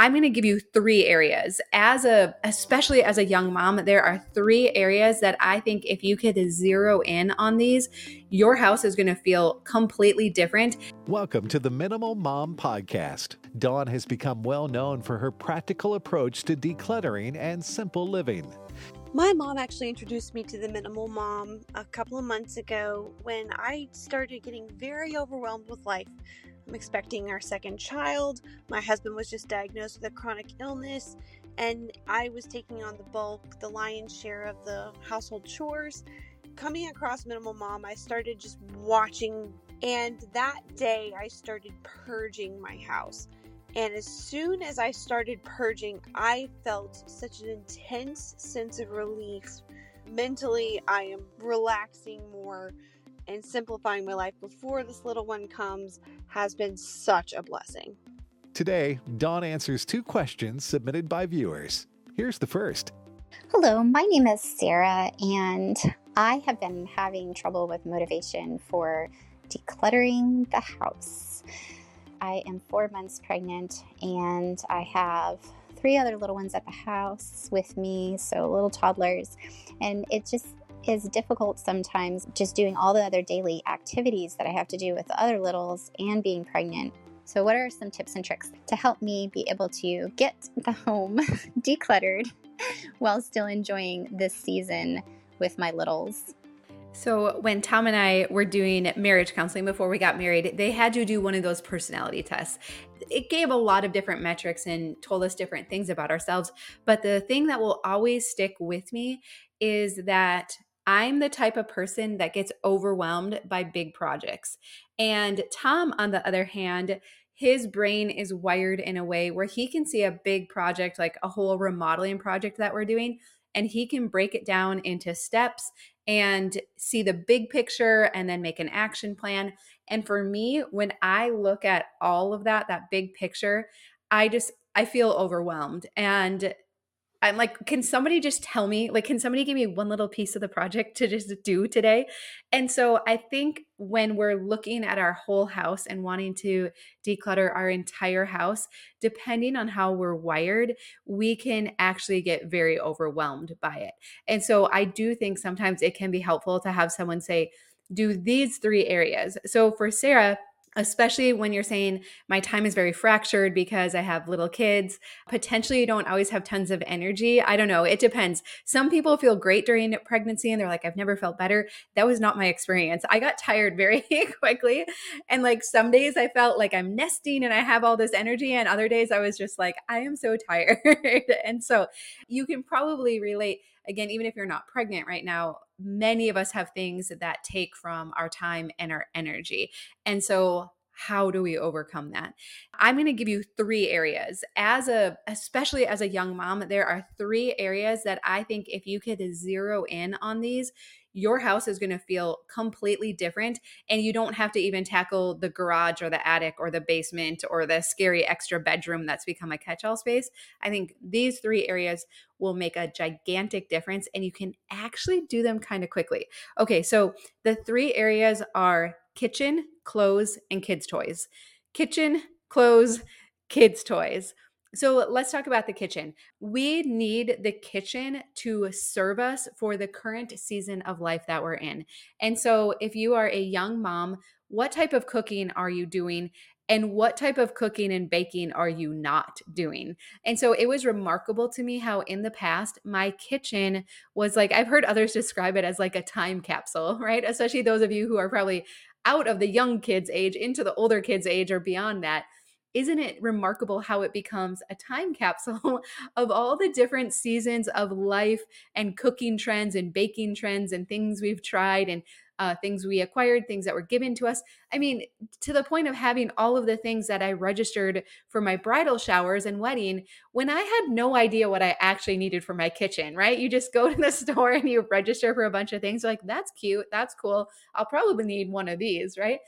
I'm going to give you three areas. As a especially as a young mom, there are three areas that I think if you could zero in on these, your house is going to feel completely different. Welcome to the Minimal Mom podcast. Dawn has become well known for her practical approach to decluttering and simple living. My mom actually introduced me to the minimal mom a couple of months ago when I started getting very overwhelmed with life. I'm expecting our second child. My husband was just diagnosed with a chronic illness, and I was taking on the bulk, the lion's share of the household chores. Coming across Minimal Mom, I started just watching, and that day I started purging my house. And as soon as I started purging, I felt such an intense sense of relief. Mentally, I am relaxing more and simplifying my life before this little one comes has been such a blessing. Today, Dawn answers two questions submitted by viewers. Here's the first. Hello, my name is Sarah, and I have been having trouble with motivation for decluttering the house. I am four months pregnant, and I have three other little ones at the house with me, so little toddlers, and it just is difficult sometimes just doing all the other daily activities that I have to do with the other littles and being pregnant. So, what are some tips and tricks to help me be able to get the home decluttered while still enjoying this season with my littles? So, when Tom and I were doing marriage counseling before we got married, they had you do one of those personality tests. It gave a lot of different metrics and told us different things about ourselves. But the thing that will always stick with me is that I'm the type of person that gets overwhelmed by big projects. And Tom, on the other hand, his brain is wired in a way where he can see a big project, like a whole remodeling project that we're doing, and he can break it down into steps and see the big picture and then make an action plan. And for me, when I look at all of that, that big picture, I just, I feel overwhelmed. And I'm like, can somebody just tell me? Like, can somebody give me one little piece of the project to just do today? And so I think when we're looking at our whole house and wanting to declutter our entire house, depending on how we're wired, we can actually get very overwhelmed by it. And so I do think sometimes it can be helpful to have someone say, do these three areas. So for Sarah, especially when you're saying my time is very fractured because I have little kids. Potentially, you don't always have tons of energy. I don't know. It depends. Some people feel great during pregnancy and they're like, I've never felt better. That was not my experience. I got tired very quickly. And like some days I felt like I'm nesting and I have all this energy. And other days I was just like, I am so tired. and so you can probably relate again, even if you're not pregnant right now, many of us have things that take from our time and our energy. And so how do we overcome that i'm going to give you three areas as a especially as a young mom there are three areas that i think if you could zero in on these your house is going to feel completely different and you don't have to even tackle the garage or the attic or the basement or the scary extra bedroom that's become a catch-all space. I think these three areas will make a gigantic difference and you can actually do them kind of quickly. Okay so the three areas are kitchen clothes and kids toys. Kitchen clothes kids toys so let's talk about the kitchen. We need the kitchen to serve us for the current season of life that we're in. And so if you are a young mom, what type of cooking are you doing? And what type of cooking and baking are you not doing? And so it was remarkable to me how in the past, my kitchen was like, I've heard others describe it as like a time capsule, right? Especially those of you who are probably out of the young kids' age into the older kids' age or beyond that isn't it remarkable how it becomes a time capsule of all the different seasons of life and cooking trends and baking trends and things we've tried and uh, things we acquired, things that were given to us. I mean, to the point of having all of the things that I registered for my bridal showers and wedding when I had no idea what I actually needed for my kitchen, right? You just go to the store and you register for a bunch of things. like, that's cute. That's cool. I'll probably need one of these, right?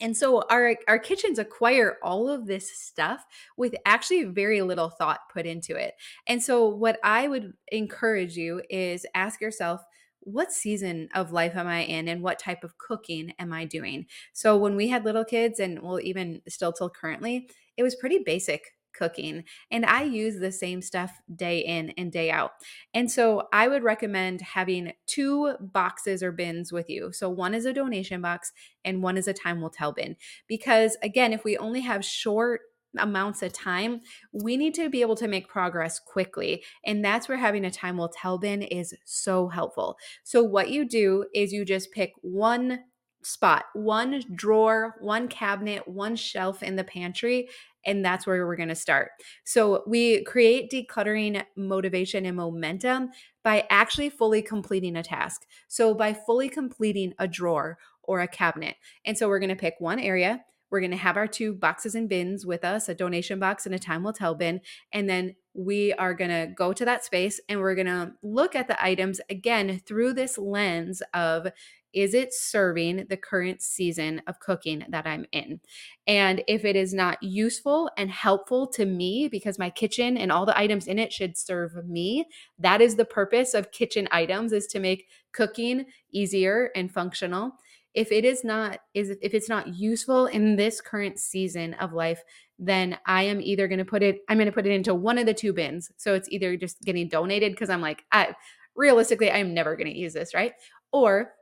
And so our our kitchens acquire all of this stuff with actually very little thought put into it. And so what I would encourage you is ask yourself what season of life am I in and what type of cooking am I doing? So when we had little kids and well even still till currently, it was pretty basic cooking. And I use the same stuff day in and day out. And so I would recommend having two boxes or bins with you. So one is a donation box and one is a time will tell bin. Because again, if we only have short amounts of time, we need to be able to make progress quickly. And that's where having a time will tell bin is so helpful. So, what you do is you just pick one spot, one drawer, one cabinet, one shelf in the pantry. And that's where we're going to start. So, we create decluttering motivation and momentum by actually fully completing a task. So, by fully completing a drawer or a cabinet. And so, we're going to pick one area we're going to have our two boxes and bins with us a donation box and a time will tell bin. And then we are going to go to that space and we're going to look at the items again through this lens of is it serving the current season of cooking that I'm in? And if it is not useful and helpful to me, because my kitchen and all the items in it should serve me, that is the purpose of kitchen items is to make cooking easier and functional. If it is not is if it's not useful in this current season of life then i am either going to put it i'm going to put it into one of the two bins. So it's either just getting donated because i'm like i realistically i'm never going to use this right? Or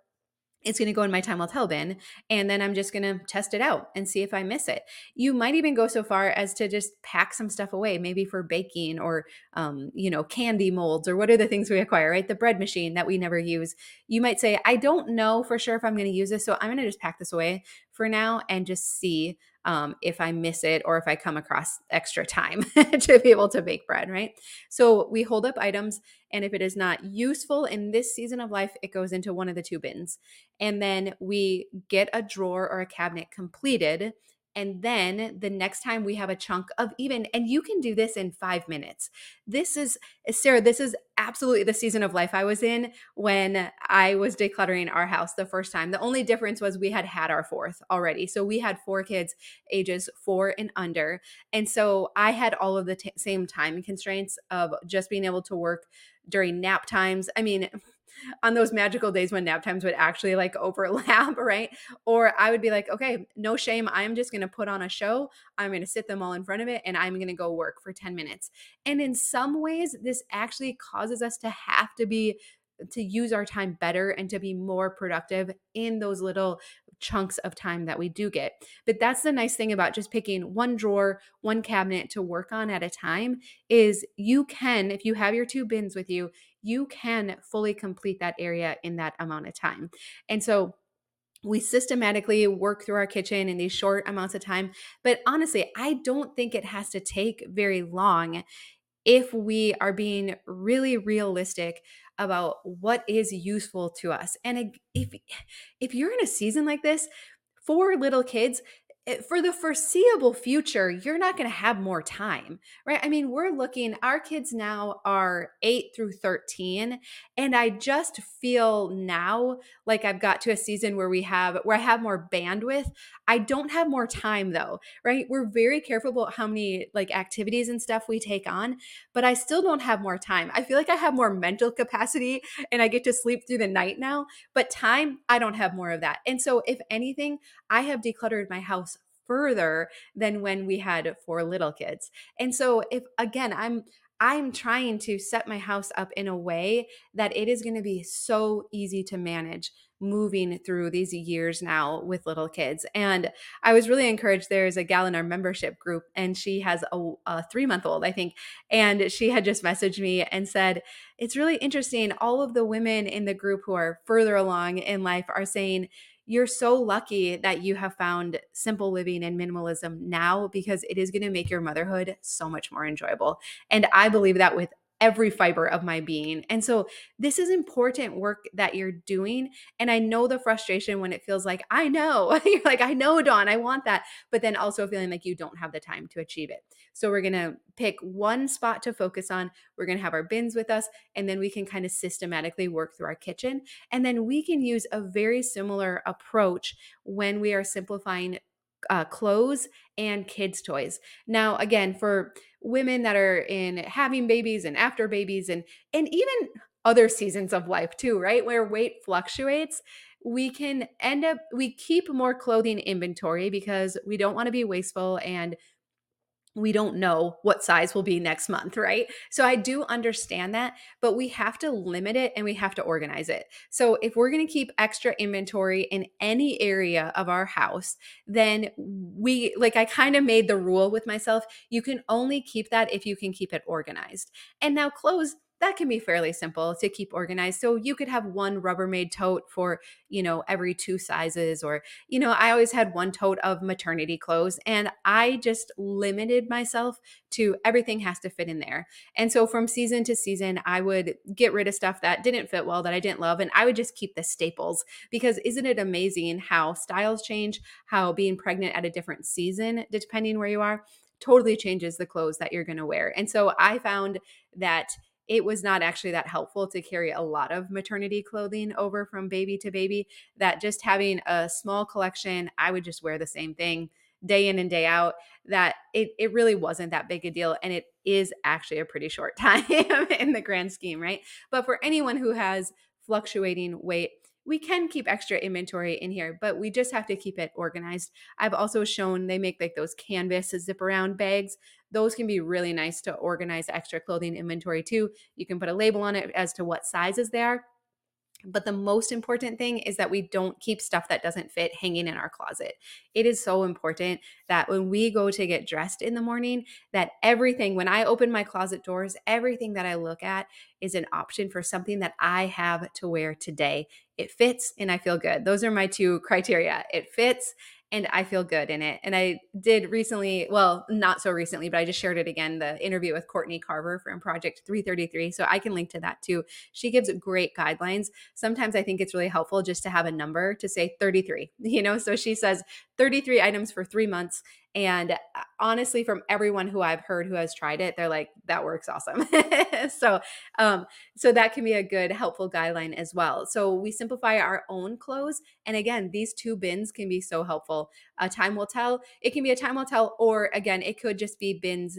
it's going to go in my time will tell bin and then i'm just going to test it out and see if i miss it. You might even go so far as to just pack some stuff away maybe for baking or um, you know candy molds or what are the things we acquire right? The bread machine that we never use. You might say i don't know for sure if i'm going to use this so i'm going to just pack this away for now and just see um, if I miss it or if I come across extra time to be able to bake bread, right? So we hold up items, and if it is not useful in this season of life, it goes into one of the two bins. And then we get a drawer or a cabinet completed and then the next time we have a chunk of even, and you can do this in five minutes. This is, eh, Sarah, this is absolutely the season of life I was in when I was decluttering our house the first time. The only difference was we had had our fourth already. So we had four kids ages four and under. And so I had all of the t- same time constraints of just being able to work during nap times. I mean, on those magical days when nap times would actually like overlap, right? Or I would be like, okay, no shame. I'm just going to put on a show. I'm going to sit them all in front of it and I'm going to go work for 10 minutes. And in some ways, this actually causes us to have to be to use our time better and to be more productive in those little chunks of time that we do get. But that's the nice thing about just picking one drawer, one cabinet to work on at a time is you can if you have your two bins with you, you can fully complete that area in that amount of time. And so we systematically work through our kitchen in these short amounts of time. But honestly, I don't think it has to take very long if we are being really realistic about what is useful to us. And if if you're in a season like this, for little kids, for the foreseeable future, you're not going to have more time, right? I mean, we're looking, our kids now are eight through 13. And I just feel now like I've got to a season where we have, where I have more bandwidth. I don't have more time though, right? We're very careful about how many like activities and stuff we take on, but I still don't have more time. I feel like I have more mental capacity and I get to sleep through the night now, but time, I don't have more of that. And so, if anything, I have decluttered my house further than when we had four little kids. And so if again, I'm I'm trying to set my house up in a way that it is going to be so easy to manage moving through these years now with little kids. And I was really encouraged. There's a gal in our membership group, and she has a, a three month old, I think. And she had just messaged me and said, It's really interesting. All of the women in the group who are further along in life are saying, you're so lucky that you have found simple living and minimalism now because it is going to make your motherhood so much more enjoyable. And I believe that with every fiber of my being. And so this is important work that you're doing. And I know the frustration when it feels like, I know, you're like, I know, Dawn, I want that. But then also feeling like you don't have the time to achieve it. So we're going to pick one spot to focus on. We're going to have our bins with us. And then we can kind of systematically work through our kitchen. And then we can use a very similar approach when we are simplifying uh, clothes and kids' toys. Now, again, for women that are in having babies and after babies and and even other seasons of life too, right? Where weight fluctuates, we can end up we keep more clothing inventory because we don't want to be wasteful and we don't know what size will be next month, right? So I do understand that, but we have to limit it and we have to organize it. So if we're going to keep extra inventory in any area of our house, then we like I kind of made the rule with myself, you can only keep that if you can keep it organized. And now clothes that can be fairly simple to keep organized. So you could have one Rubbermaid tote for, you know, every two sizes or, you know, I always had one tote of maternity clothes and I just limited myself to everything has to fit in there. And so from season to season, I would get rid of stuff that didn't fit well that I didn't love and I would just keep the staples because isn't it amazing how styles change, how being pregnant at a different season depending where you are totally changes the clothes that you're going to wear. And so I found that it was not actually that helpful to carry a lot of maternity clothing over from baby to baby. That just having a small collection, I would just wear the same thing day in and day out that it, it really wasn't that big a deal and it is actually a pretty short time in the grand scheme right but for anyone who has fluctuating weight we can keep extra inventory in here but we just have to keep it organized i've also shown they make like those canvas zip around bags those can be really nice to organize extra clothing inventory too. You can put a label on it as to what sizes they are. But the most important thing is that we don't keep stuff that doesn't fit hanging in our closet. It is so important that when we go to get dressed in the morning, that everything, when I open my closet doors, everything that I look at is an option for something that I have to wear today. It fits and I feel good. Those are my two criteria. It fits and I feel good in it. And I did recently, well, not so recently, but I just shared it again the interview with Courtney Carver from Project 333. So I can link to that too. She gives great guidelines. Sometimes I think it's really helpful just to have a number to say 33, you know? So she says 33 items for three months. And uh, honestly, from everyone who I've heard who has tried it, they're like, that works awesome. so, um, so that can be a good, helpful guideline as well. So we simplify our own clothes. And again, these two bins can be so helpful. A time will tell. It can be a time will tell, or again, it could just be bins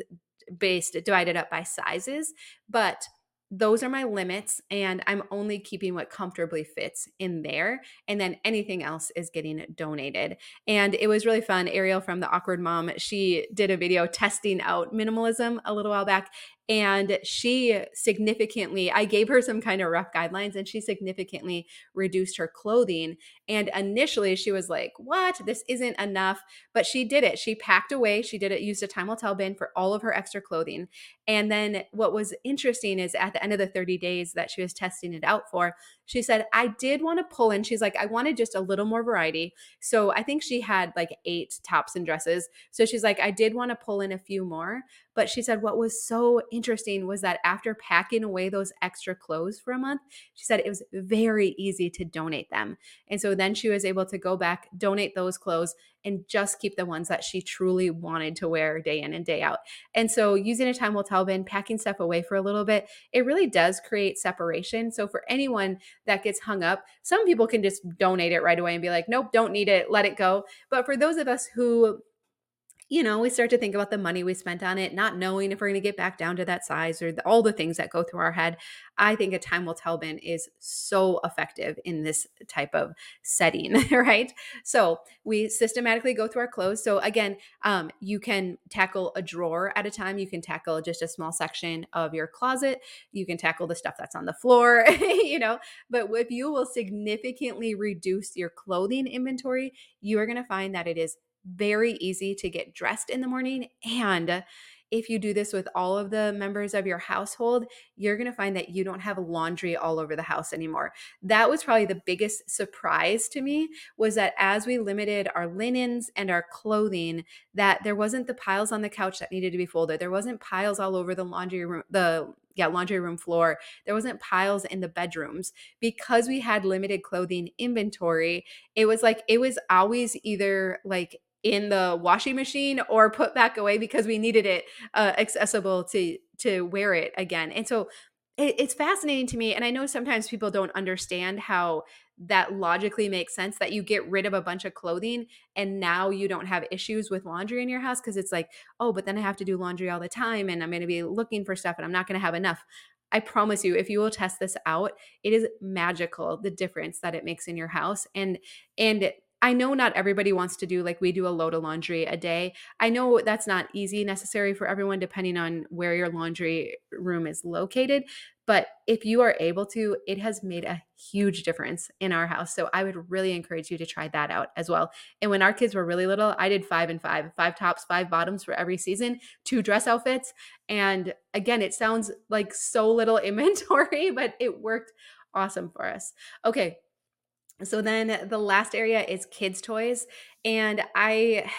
based divided up by sizes. But those are my limits and i'm only keeping what comfortably fits in there and then anything else is getting donated and it was really fun ariel from the awkward mom she did a video testing out minimalism a little while back and she significantly i gave her some kind of rough guidelines and she significantly reduced her clothing. And initially she was like what? This isn't enough. But she did it. She packed away. She did it used a time will tell bin for all of her extra clothing. And then what was interesting is at the end of the 30 days that she was testing it out for she said i did want to pull in she's like i wanted just a little more variety so i think she had like eight tops and dresses so she's like i did want to pull in a few more but she said what was so interesting was that after packing away those extra clothes for a month, she said it was very easy to donate them. And so then she was able to go back, donate those clothes, and just keep the ones that she truly wanted to wear day in and day out. And so using a time will tell bin, packing stuff away for a little bit, it really does create separation. So for anyone that gets hung up, some people can just donate it right away and be like, nope, don't need it, let it go. But for those of us who you know, we start to think about the money we spent on it, not knowing if we're going to get back down to that size or the, all the things that go through our head. I think a time will tell bin is so effective in this type of setting, right? So we systematically go through our clothes. So again, um, you can tackle a drawer at a time. You can tackle just a small section of your closet. You can tackle the stuff that's on the floor, you know. But if you will significantly reduce your clothing inventory, you are going to find that it is very easy to get dressed in the morning. And if you do this with all of the members of your household, you're going to find that you don't have laundry all over the house anymore. That was probably the biggest surprise to me was that as we limited our linens and our clothing, that there wasn't the piles on the couch that needed to be folded. There wasn't piles all over the laundry room, the yeah, laundry room floor. There wasn't piles in the bedrooms because we had limited clothing inventory. It was like it was always either like in the washing machine or put back away because we needed it uh, accessible to to wear it again. And so it, it's fascinating to me and I know sometimes people don't understand how that logically makes sense that you get rid of a bunch of clothing and now you don't have issues with laundry in your house because it's like, oh, but then I have to do laundry all the time and I'm going to be looking for stuff and I'm not going to have enough. I promise you, if you will test this out, it is magical the difference that it makes in your house. And and I know not everybody wants to do like we do a load of laundry a day. I know that's not easy necessary for everyone depending on where your laundry room is located, but if you are able to, it has made a huge difference in our house. So I would really encourage you to try that out as well. And when our kids were really little, I did 5 and 5, 5 tops, 5 bottoms for every season, two dress outfits, and again, it sounds like so little inventory, but it worked awesome for us. Okay, so then the last area is kids' toys. And I,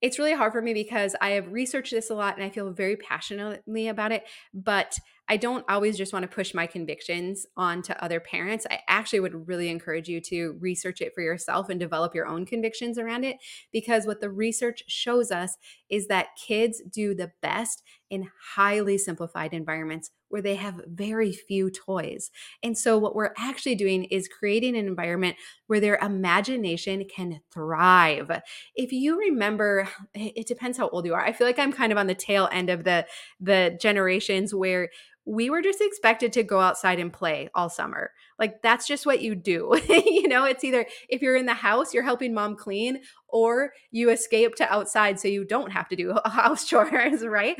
it's really hard for me because I have researched this a lot and I feel very passionately about it. But I don't always just want to push my convictions onto other parents. I actually would really encourage you to research it for yourself and develop your own convictions around it because what the research shows us is that kids do the best in highly simplified environments where they have very few toys. And so, what we're actually doing is creating an environment where their imagination can thrive. If you remember, it depends how old you are. I feel like I'm kind of on the tail end of the the generations where we were just expected to go outside and play all summer. Like that's just what you do. you know, it's either if you're in the house, you're helping mom clean, or you escape to outside so you don't have to do house chores, right?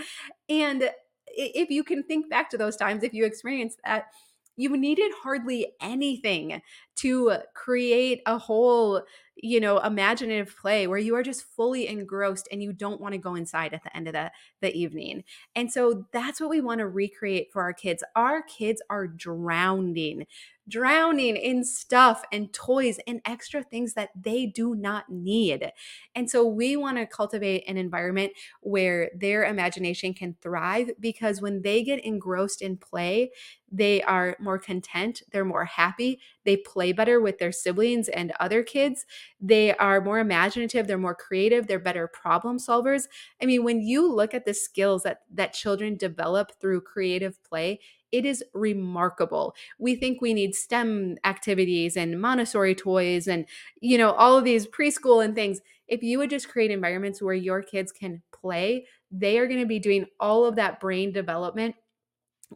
And if you can think back to those times, if you experienced that, you needed hardly anything to create a whole you know imaginative play where you are just fully engrossed and you don't want to go inside at the end of the the evening. And so that's what we want to recreate for our kids. Our kids are drowning drowning in stuff and toys and extra things that they do not need. And so we want to cultivate an environment where their imagination can thrive because when they get engrossed in play, they are more content, they're more happy, they play better with their siblings and other kids. They are more imaginative, they're more creative, they're better problem solvers. I mean, when you look at the skills that that children develop through creative play, it is remarkable. We think we need STEM activities and Montessori toys and, you know, all of these preschool and things. If you would just create environments where your kids can play, they are going to be doing all of that brain development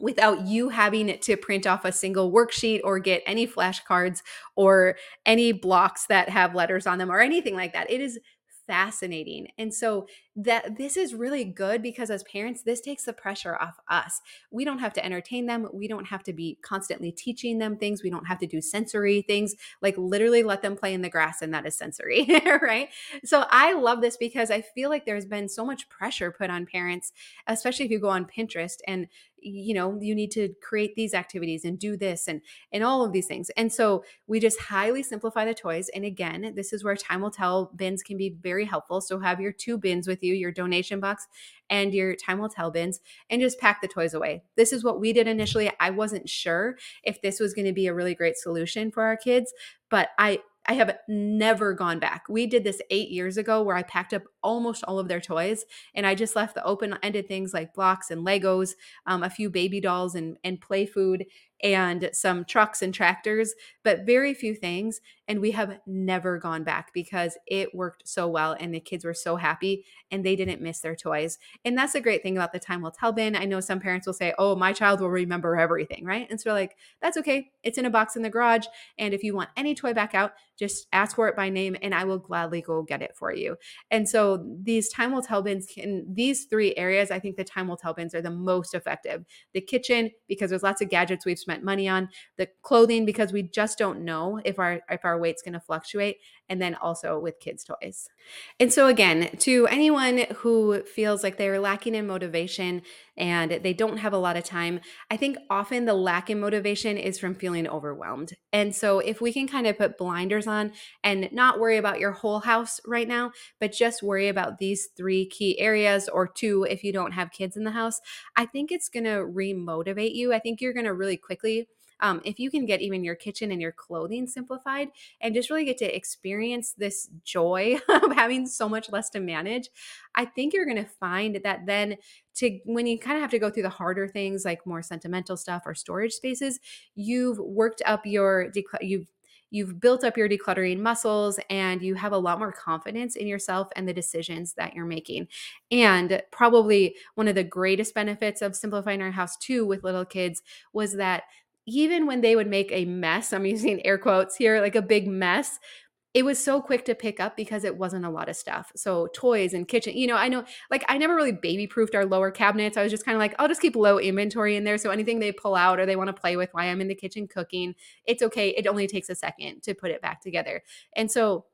without you having to print off a single worksheet or get any flashcards or any blocks that have letters on them or anything like that. It is fascinating. And so that this is really good because as parents, this takes the pressure off us. We don't have to entertain them. We don't have to be constantly teaching them things. We don't have to do sensory things, like literally let them play in the grass, and that is sensory, right? So I love this because I feel like there's been so much pressure put on parents, especially if you go on Pinterest and you know you need to create these activities and do this and and all of these things and so we just highly simplify the toys and again this is where time will tell bins can be very helpful so have your two bins with you you your donation box and your time will tell bins and just pack the toys away. This is what we did initially. I wasn't sure if this was going to be a really great solution for our kids, but I I have never gone back. We did this eight years ago where I packed up almost all of their toys and I just left the open ended things like blocks and Legos, um, a few baby dolls and, and play food and some trucks and tractors, but very few things. And we have never gone back because it worked so well and the kids were so happy and they didn't miss their toys. And that's a great thing about the time will tell bin. I know some parents will say, oh, my child will remember everything, right? And so, like, that's okay. It's in a box in the garage. And if you want any toy back out, just ask for it by name and I will gladly go get it for you. And so, these time will tell bins can, these three areas, I think the time will tell bins are the most effective. The kitchen, because there's lots of gadgets we've spent money on, the clothing, because we just don't know if our if our weight's going to fluctuate, and then also with kids' toys. And so, again, to anyone who feels like they're lacking in motivation and they don't have a lot of time, I think often the lack in motivation is from feeling overwhelmed. And so, if we can kind of put blinders on and not worry about your whole house right now, but just worry about these three key areas or two if you don't have kids in the house, I think it's going to remotivate you. I think you're going to really quickly um, if you can get even your kitchen and your clothing simplified and just really get to experience this joy of having so much less to manage, I think you're going to find that then to when you kind of have to go through the harder things like more sentimental stuff or storage spaces, you've worked up your you've you've built up your decluttering muscles and you have a lot more confidence in yourself and the decisions that you're making. And probably one of the greatest benefits of simplifying our house too with little kids was that even when they would make a mess, I'm using air quotes here, like a big mess, it was so quick to pick up because it wasn't a lot of stuff. So toys and kitchen, you know, I know like I never really baby proofed our lower cabinets. I was just kind of like, I'll just keep low inventory in there. So anything they pull out or they want to play with while I'm in the kitchen cooking, it's okay. It only takes a second to put it back together. And so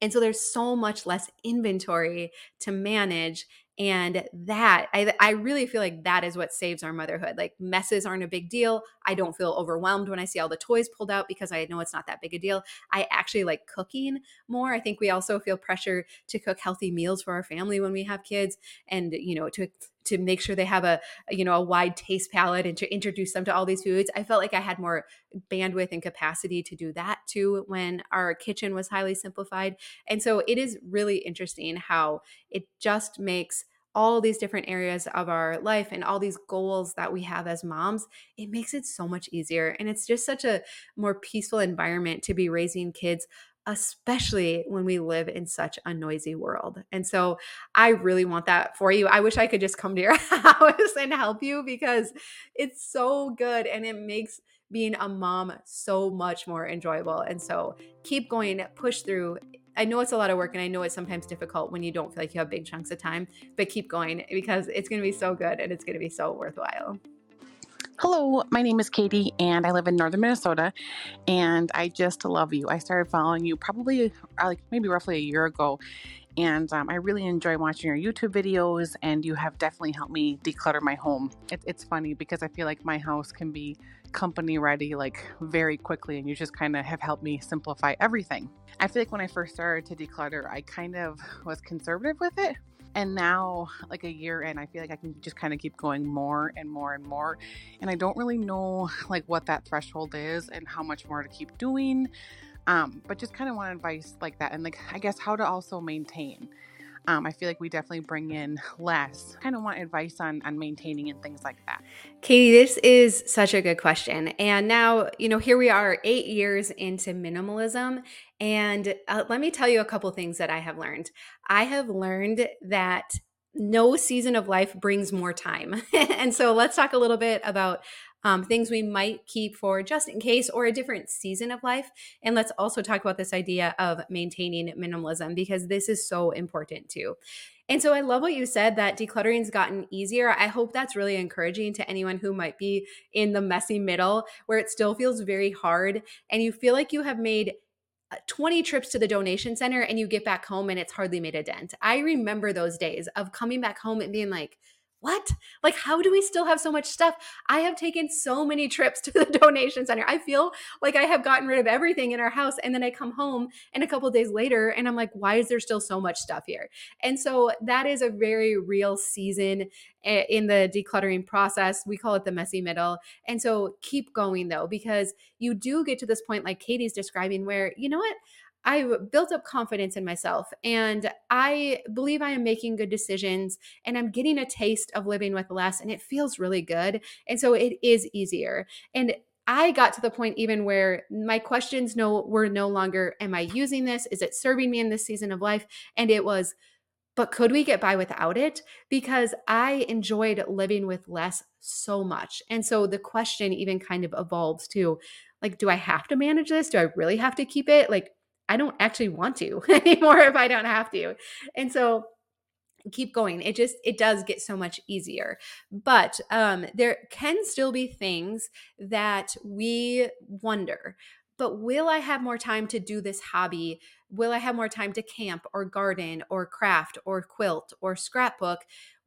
and so there's so much less inventory to manage and that I, I really feel like that is what saves our motherhood like messes aren't a big deal. I don't feel overwhelmed when i see all the toys pulled out because i know it's not that big a deal. I actually like cooking more. I think we also feel pressure to cook healthy meals for our family when we have kids and you know to to make sure they have a, you know a wide taste palette and to introduce them to all these foods. I felt like i had more bandwidth and capacity to do that too when our kitchen was highly simplified. And so it is really interesting how it just makes all these different areas of our life and all these goals that we have as moms, it makes it so much easier. And it's just such a more peaceful environment to be raising kids, especially when we live in such a noisy world. And so I really want that for you. I wish I could just come to your house and help you because it's so good and it makes being a mom so much more enjoyable. And so keep going, push through. I know it's a lot of work and I know it's sometimes difficult when you don't feel like you have big chunks of time, but keep going because it's going to be so good and it's going to be so worthwhile. Hello, my name is Katie and I live in northern Minnesota and I just love you. I started following you probably uh, like maybe roughly a year ago and um, I really enjoy watching your YouTube videos and you have definitely helped me declutter my home. It, it's funny because I feel like my house can be company ready like very quickly and you just kind of have helped me simplify everything. I feel like when I first started to declutter, I kind of was conservative with it. And now, like a year in, I feel like I can just kind of keep going more and more and more. And I don't really know like what that threshold is and how much more to keep doing. Um, but just kind of want advice like that. And like, I guess how to also maintain um, I feel like we definitely bring in less. Kind of want advice on on maintaining and things like that. Katie, this is such a good question. And now, you know, here we are 8 years into minimalism and uh, let me tell you a couple things that I have learned. I have learned that no season of life brings more time. and so let's talk a little bit about um, things we might keep for just in case or a different season of life. And let's also talk about this idea of maintaining minimalism because this is so important too. And so I love what you said that decluttering's gotten easier. I hope that's really encouraging to anyone who might be in the messy middle where it still feels very hard and you feel like you have made uh, 20 trips to the donation center and you get back home and it's hardly made a dent. I remember those days of coming back home and being like, what? Like, how do we still have so much stuff? I have taken so many trips to the donation center. I feel like I have gotten rid of everything in our house. And then I come home and a couple days later and I'm like, why is there still so much stuff here? And so that is a very real season eh, in the decluttering process. We call it the messy middle. And so keep going though, because you do get to this point, like Katie's describing, where, you know what? I built up confidence in myself and I believe I am making good decisions and I'm getting a taste of living with less and it feels really good. And so it is easier. And I got to the point even where my questions no were no longer am I using this? Is it serving me in this season of life? And it was but could we get by without it? Because I enjoyed living with less so much. And so the question even kind of evolves to like, do I have to manage this? Do I really have to keep it? Like, I don't actually want to anymore if I don't have to. And so keep going it just it does get so much easier but um there can still be things that we wonder but will I have more time to do this hobby? Will I have more time to camp or garden or craft or quilt or scrapbook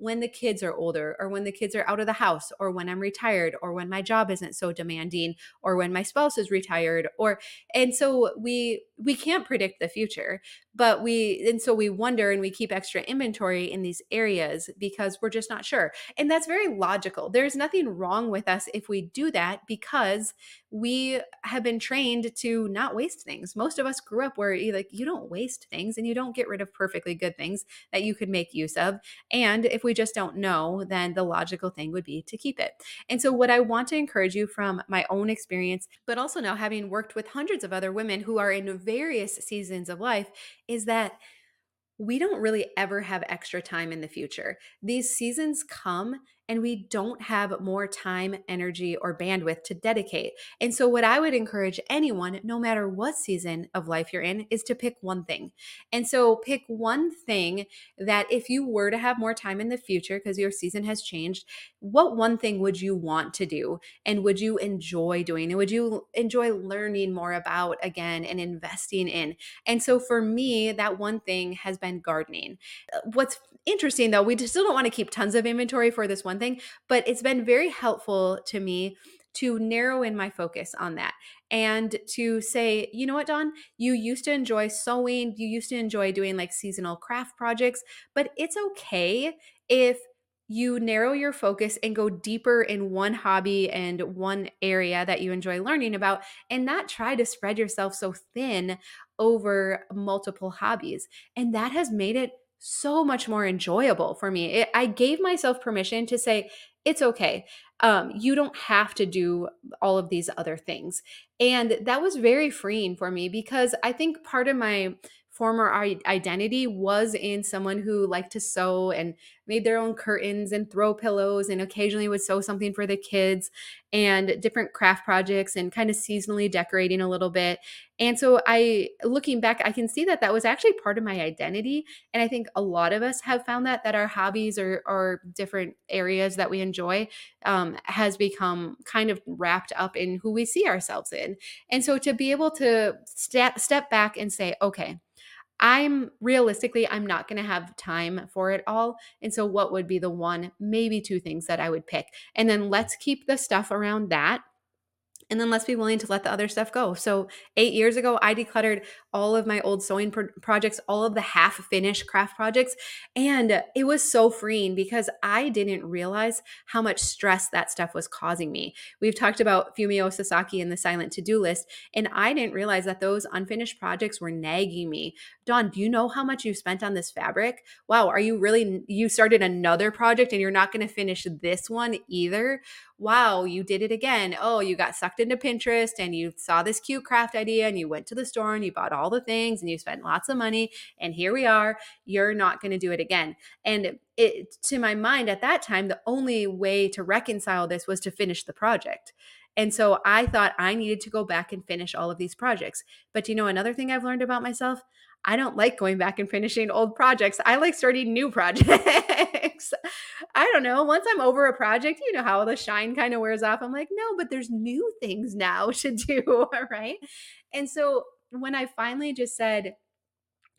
when the kids are older or when the kids are out of the house or when I'm retired or when my job isn't so demanding or when my spouse is retired or and so we we can't predict the future but we and so we wonder and we keep extra inventory in these areas because we're just not sure and that's very logical. There's nothing wrong with us if we do that because we have been trained to not waste things. Most of us grew up where you like you don't waste things and you don't get rid of perfectly good things that you could make use of and if we just don't know, then the logical thing would be to keep it. And so, what I want to encourage you from my own experience, but also now having worked with hundreds of other women who are in various seasons of life, is that we don't really ever have extra time in the future. These seasons come and we don't have more time, energy, or bandwidth to dedicate. And so, what I would encourage anyone, no matter what season of life you're in, is to pick one thing. And so, pick one thing that if you were to have more time in the future because your season has changed, what one thing would you want to do? And would you enjoy doing? And would you enjoy learning more about again and investing in? And so, for me, that one thing has been gardening. What's interesting though, we still don't want to keep tons of inventory for this one thing, but it's been very helpful to me to narrow in my focus on that and to say, you know what, Dawn, you used to enjoy sewing, you used to enjoy doing like seasonal craft projects, but it's okay if you narrow your focus and go deeper in one hobby and one area that you enjoy learning about and not try to spread yourself so thin over multiple hobbies. And that has made it so much more enjoyable for me. It, I gave myself permission to say, it's okay. Um, you don't have to do all of these other things. And that was very freeing for me because I think part of my former identity was in someone who liked to sew and made their own curtains and throw pillows and occasionally would sew something for the kids and different craft projects and kind of seasonally decorating a little bit. And so I looking back I can see that that was actually part of my identity and I think a lot of us have found that that our hobbies or or different areas that we enjoy um, has become kind of wrapped up in who we see ourselves in. And so to be able to step step back and say okay I'm realistically, I'm not going to have time for it all. And so, what would be the one, maybe two things that I would pick? And then let's keep the stuff around that and then let's be willing to let the other stuff go. So, eight years ago, I decluttered all of my old sewing pro- projects, all of the half finished craft projects. And it was so freeing because I didn't realize how much stress that stuff was causing me. We've talked about Fumio Sasaki and the silent to do list, and I didn't realize that those unfinished projects were nagging me. Dawn, do you know how much you spent on this fabric? Wow, are you really, you started another project and you're not going to finish this one either? wow, you did it again. Oh, you got sucked into Pinterest and you saw this cute craft idea and you went to the store and you bought all the things and you spent lots of money. And here we are. You're not going to do it again. And it, to my mind at that time, the only way to reconcile this was to finish the project. And so I thought I needed to go back and finish all of these projects. But you know, another thing I've learned about myself, I don't like going back and finishing old projects. I like starting new projects. I don't know. Once I'm over a project, you know how the shine kind of wears off. I'm like, no, but there's new things now to do. Right. And so when I finally just said,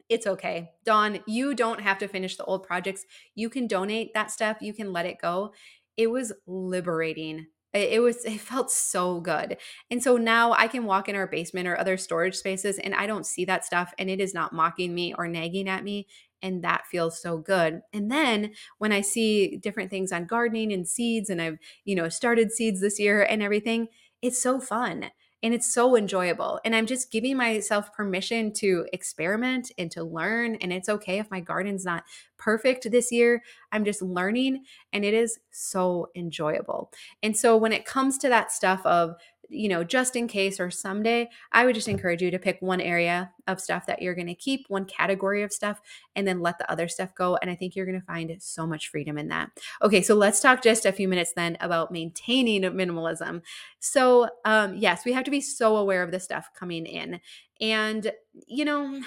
it's okay. Dawn, you don't have to finish the old projects. You can donate that stuff, you can let it go. It was liberating it was it felt so good and so now i can walk in our basement or other storage spaces and i don't see that stuff and it is not mocking me or nagging at me and that feels so good and then when i see different things on gardening and seeds and i've you know started seeds this year and everything it's so fun and it's so enjoyable. And I'm just giving myself permission to experiment and to learn. And it's okay if my garden's not perfect this year. I'm just learning and it is so enjoyable. And so when it comes to that stuff of you know, just in case or someday, I would just mm-hmm. encourage you to pick one area of stuff that you're going to keep, one category of stuff, and then let the other stuff go. And I think you're going to find so much freedom in that. Okay, so let's talk just a few minutes then about maintaining minimalism. So, um, yes, we have to be so aware of the stuff coming in. And, you know,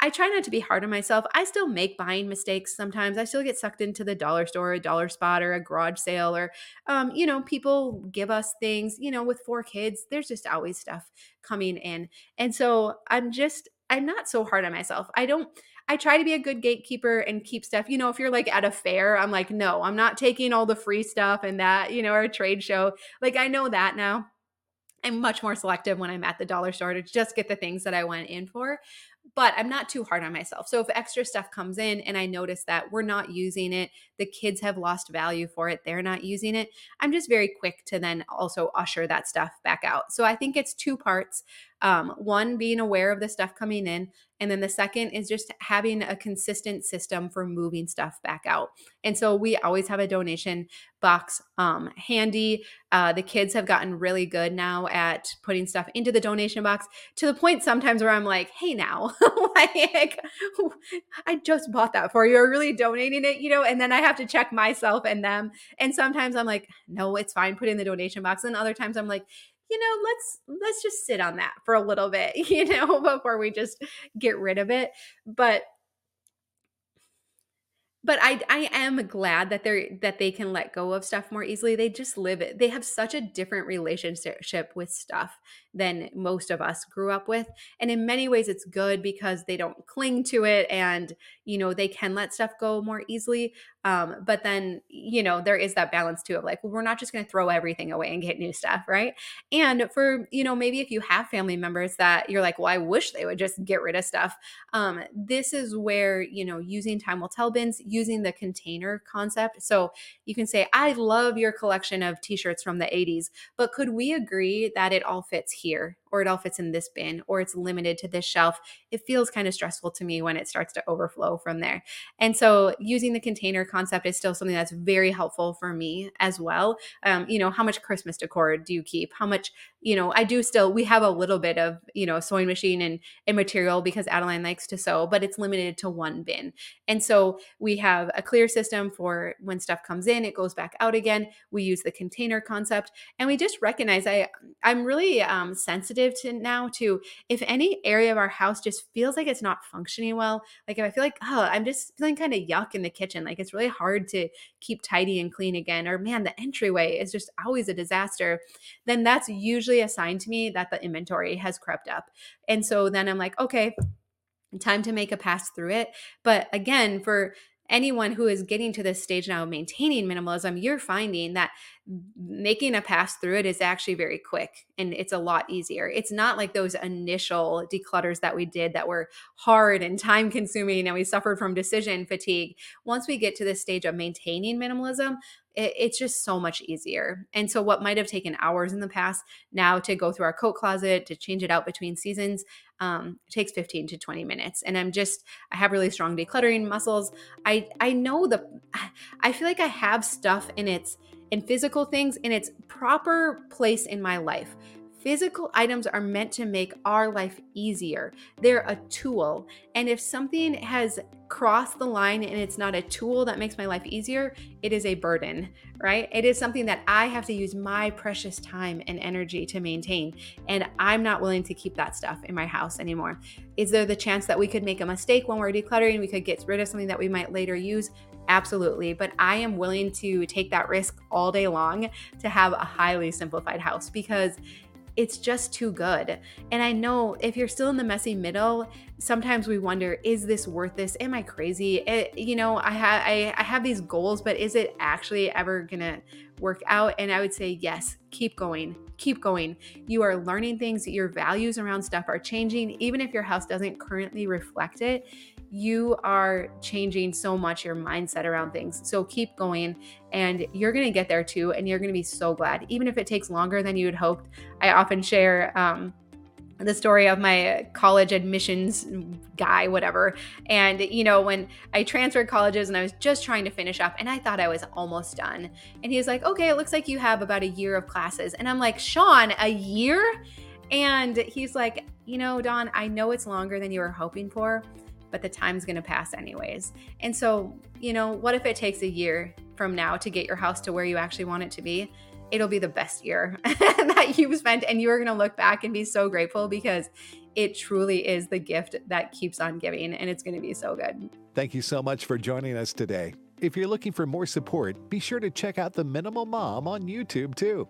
I try not to be hard on myself. I still make buying mistakes sometimes. I still get sucked into the dollar store, a dollar spot, or a garage sale, or, um, you know, people give us things, you know, with four kids, there's just always stuff coming in. And so I'm just, I'm not so hard on myself. I don't, I try to be a good gatekeeper and keep stuff. You know, if you're like at a fair, I'm like, no, I'm not taking all the free stuff and that, you know, or a trade show. Like, I know that now I'm much more selective when I'm at the dollar store to just get the things that I went in for. But I'm not too hard on myself. So if extra stuff comes in and I notice that we're not using it, the kids have lost value for it, they're not using it, I'm just very quick to then also usher that stuff back out. So I think it's two parts. Um, one, being aware of the stuff coming in. And then the second is just having a consistent system for moving stuff back out. And so we always have a donation box um, handy. Uh, the kids have gotten really good now at putting stuff into the donation box to the point sometimes where I'm like, hey, now, like, I just bought that for you. Are really donating it, you know? And then I have to check myself and them. And sometimes I'm like, no, it's fine. Put in the donation box. And other times I'm like, you know let's let's just sit on that for a little bit you know before we just get rid of it but but I I am glad that they're that they can let go of stuff more easily. They just live it. They have such a different relationship with stuff than most of us grew up with. And in many ways it's good because they don't cling to it and you know they can let stuff go more easily. Um, but then, you know, there is that balance too of like, well, we're not just going to throw everything away and get new stuff, right? And for, you know, maybe if you have family members that you're like, well, I wish they would just get rid of stuff. Um, this is where, you know, using time will tell bins, using the container concept. So you can say, I love your collection of t shirts from the 80s, but could we agree that it all fits here? Or it all fits in this bin or it's limited to this shelf. It feels kind of stressful to me when it starts to overflow from there. And so using the container concept is still something that's very helpful for me as well. Um, you know, how much Christmas decor do you keep? How much, you know, I do still, we have a little bit of, you know, sewing machine and, and material because Adeline likes to sew, but it's limited to one bin. And so we have a clear system for when stuff comes in, it goes back out again. We use the container concept and we just recognize I, I'm really um, sensitive sensitive to now to if any area of our house just feels like it's not functioning well, like if I feel like, oh, I'm just feeling kind of yuck in the kitchen, like it's really hard to keep tidy and clean again, or man, the entryway is just always a disaster, then that's usually a sign to me that the inventory has crept up. And so then I'm like, okay, time to make a pass through it. But again, for anyone who is getting to this stage now maintaining minimalism, you're finding that making a pass through it is actually very quick and it's a lot easier. It's not like those initial declutters that we did that were hard and time consuming and we suffered from decision fatigue. Once we get to this stage of maintaining minimalism, it, it's just so much easier. And so, what might have taken hours in the past, now to go through our coat closet, to change it out between seasons, um, takes 15 to 20 minutes. And I'm just, I have really strong decluttering muscles. I, I know the, I feel like I have stuff in its, in physical things in its proper place in my life. Physical items are meant to make our life easier. They're a tool. And if something has crossed the line and it's not a tool that makes my life easier, it is a burden, right? It is something that I have to use my precious time and energy to maintain. And I'm not willing to keep that stuff in my house anymore. Is there the chance that we could make a mistake when we're decluttering? We could get rid of something that we might later use? Absolutely. But I am willing to take that risk all day long to have a highly simplified house because it's just too good. And I know if you're still in the messy middle, sometimes we wonder, is this worth this? Am I crazy? It, you know, I have I, I have these goals, but is it actually ever gonna work out? And I would say yes, keep going, keep going. You are learning things, your values around stuff are changing, even if your house doesn't currently reflect it you are changing so much your mindset around things. So keep going and you're going to get there too. And you're going to be so glad, even if it takes longer than you had hoped. I often share, um, the story of my college admissions guy, whatever. And, you know, when I transferred colleges and I was just trying to finish up and I thought I was almost done. And he was like, okay, it looks like you have about a year of classes. And I'm like, Sean, a year? And he's like, you know, Dawn, I know it's longer than you were hoping for, but the time's going to pass anyways. And so, you know, what if it takes a year from now to get your house to where you actually want it to be? It'll be the best year that you've spent, and you are going to look back and be so grateful because it truly is the gift that keeps on giving, and it's going to be so good. Thank you so much for joining us today. If you're looking for more support, be sure to check out The Minimal Mom on YouTube too.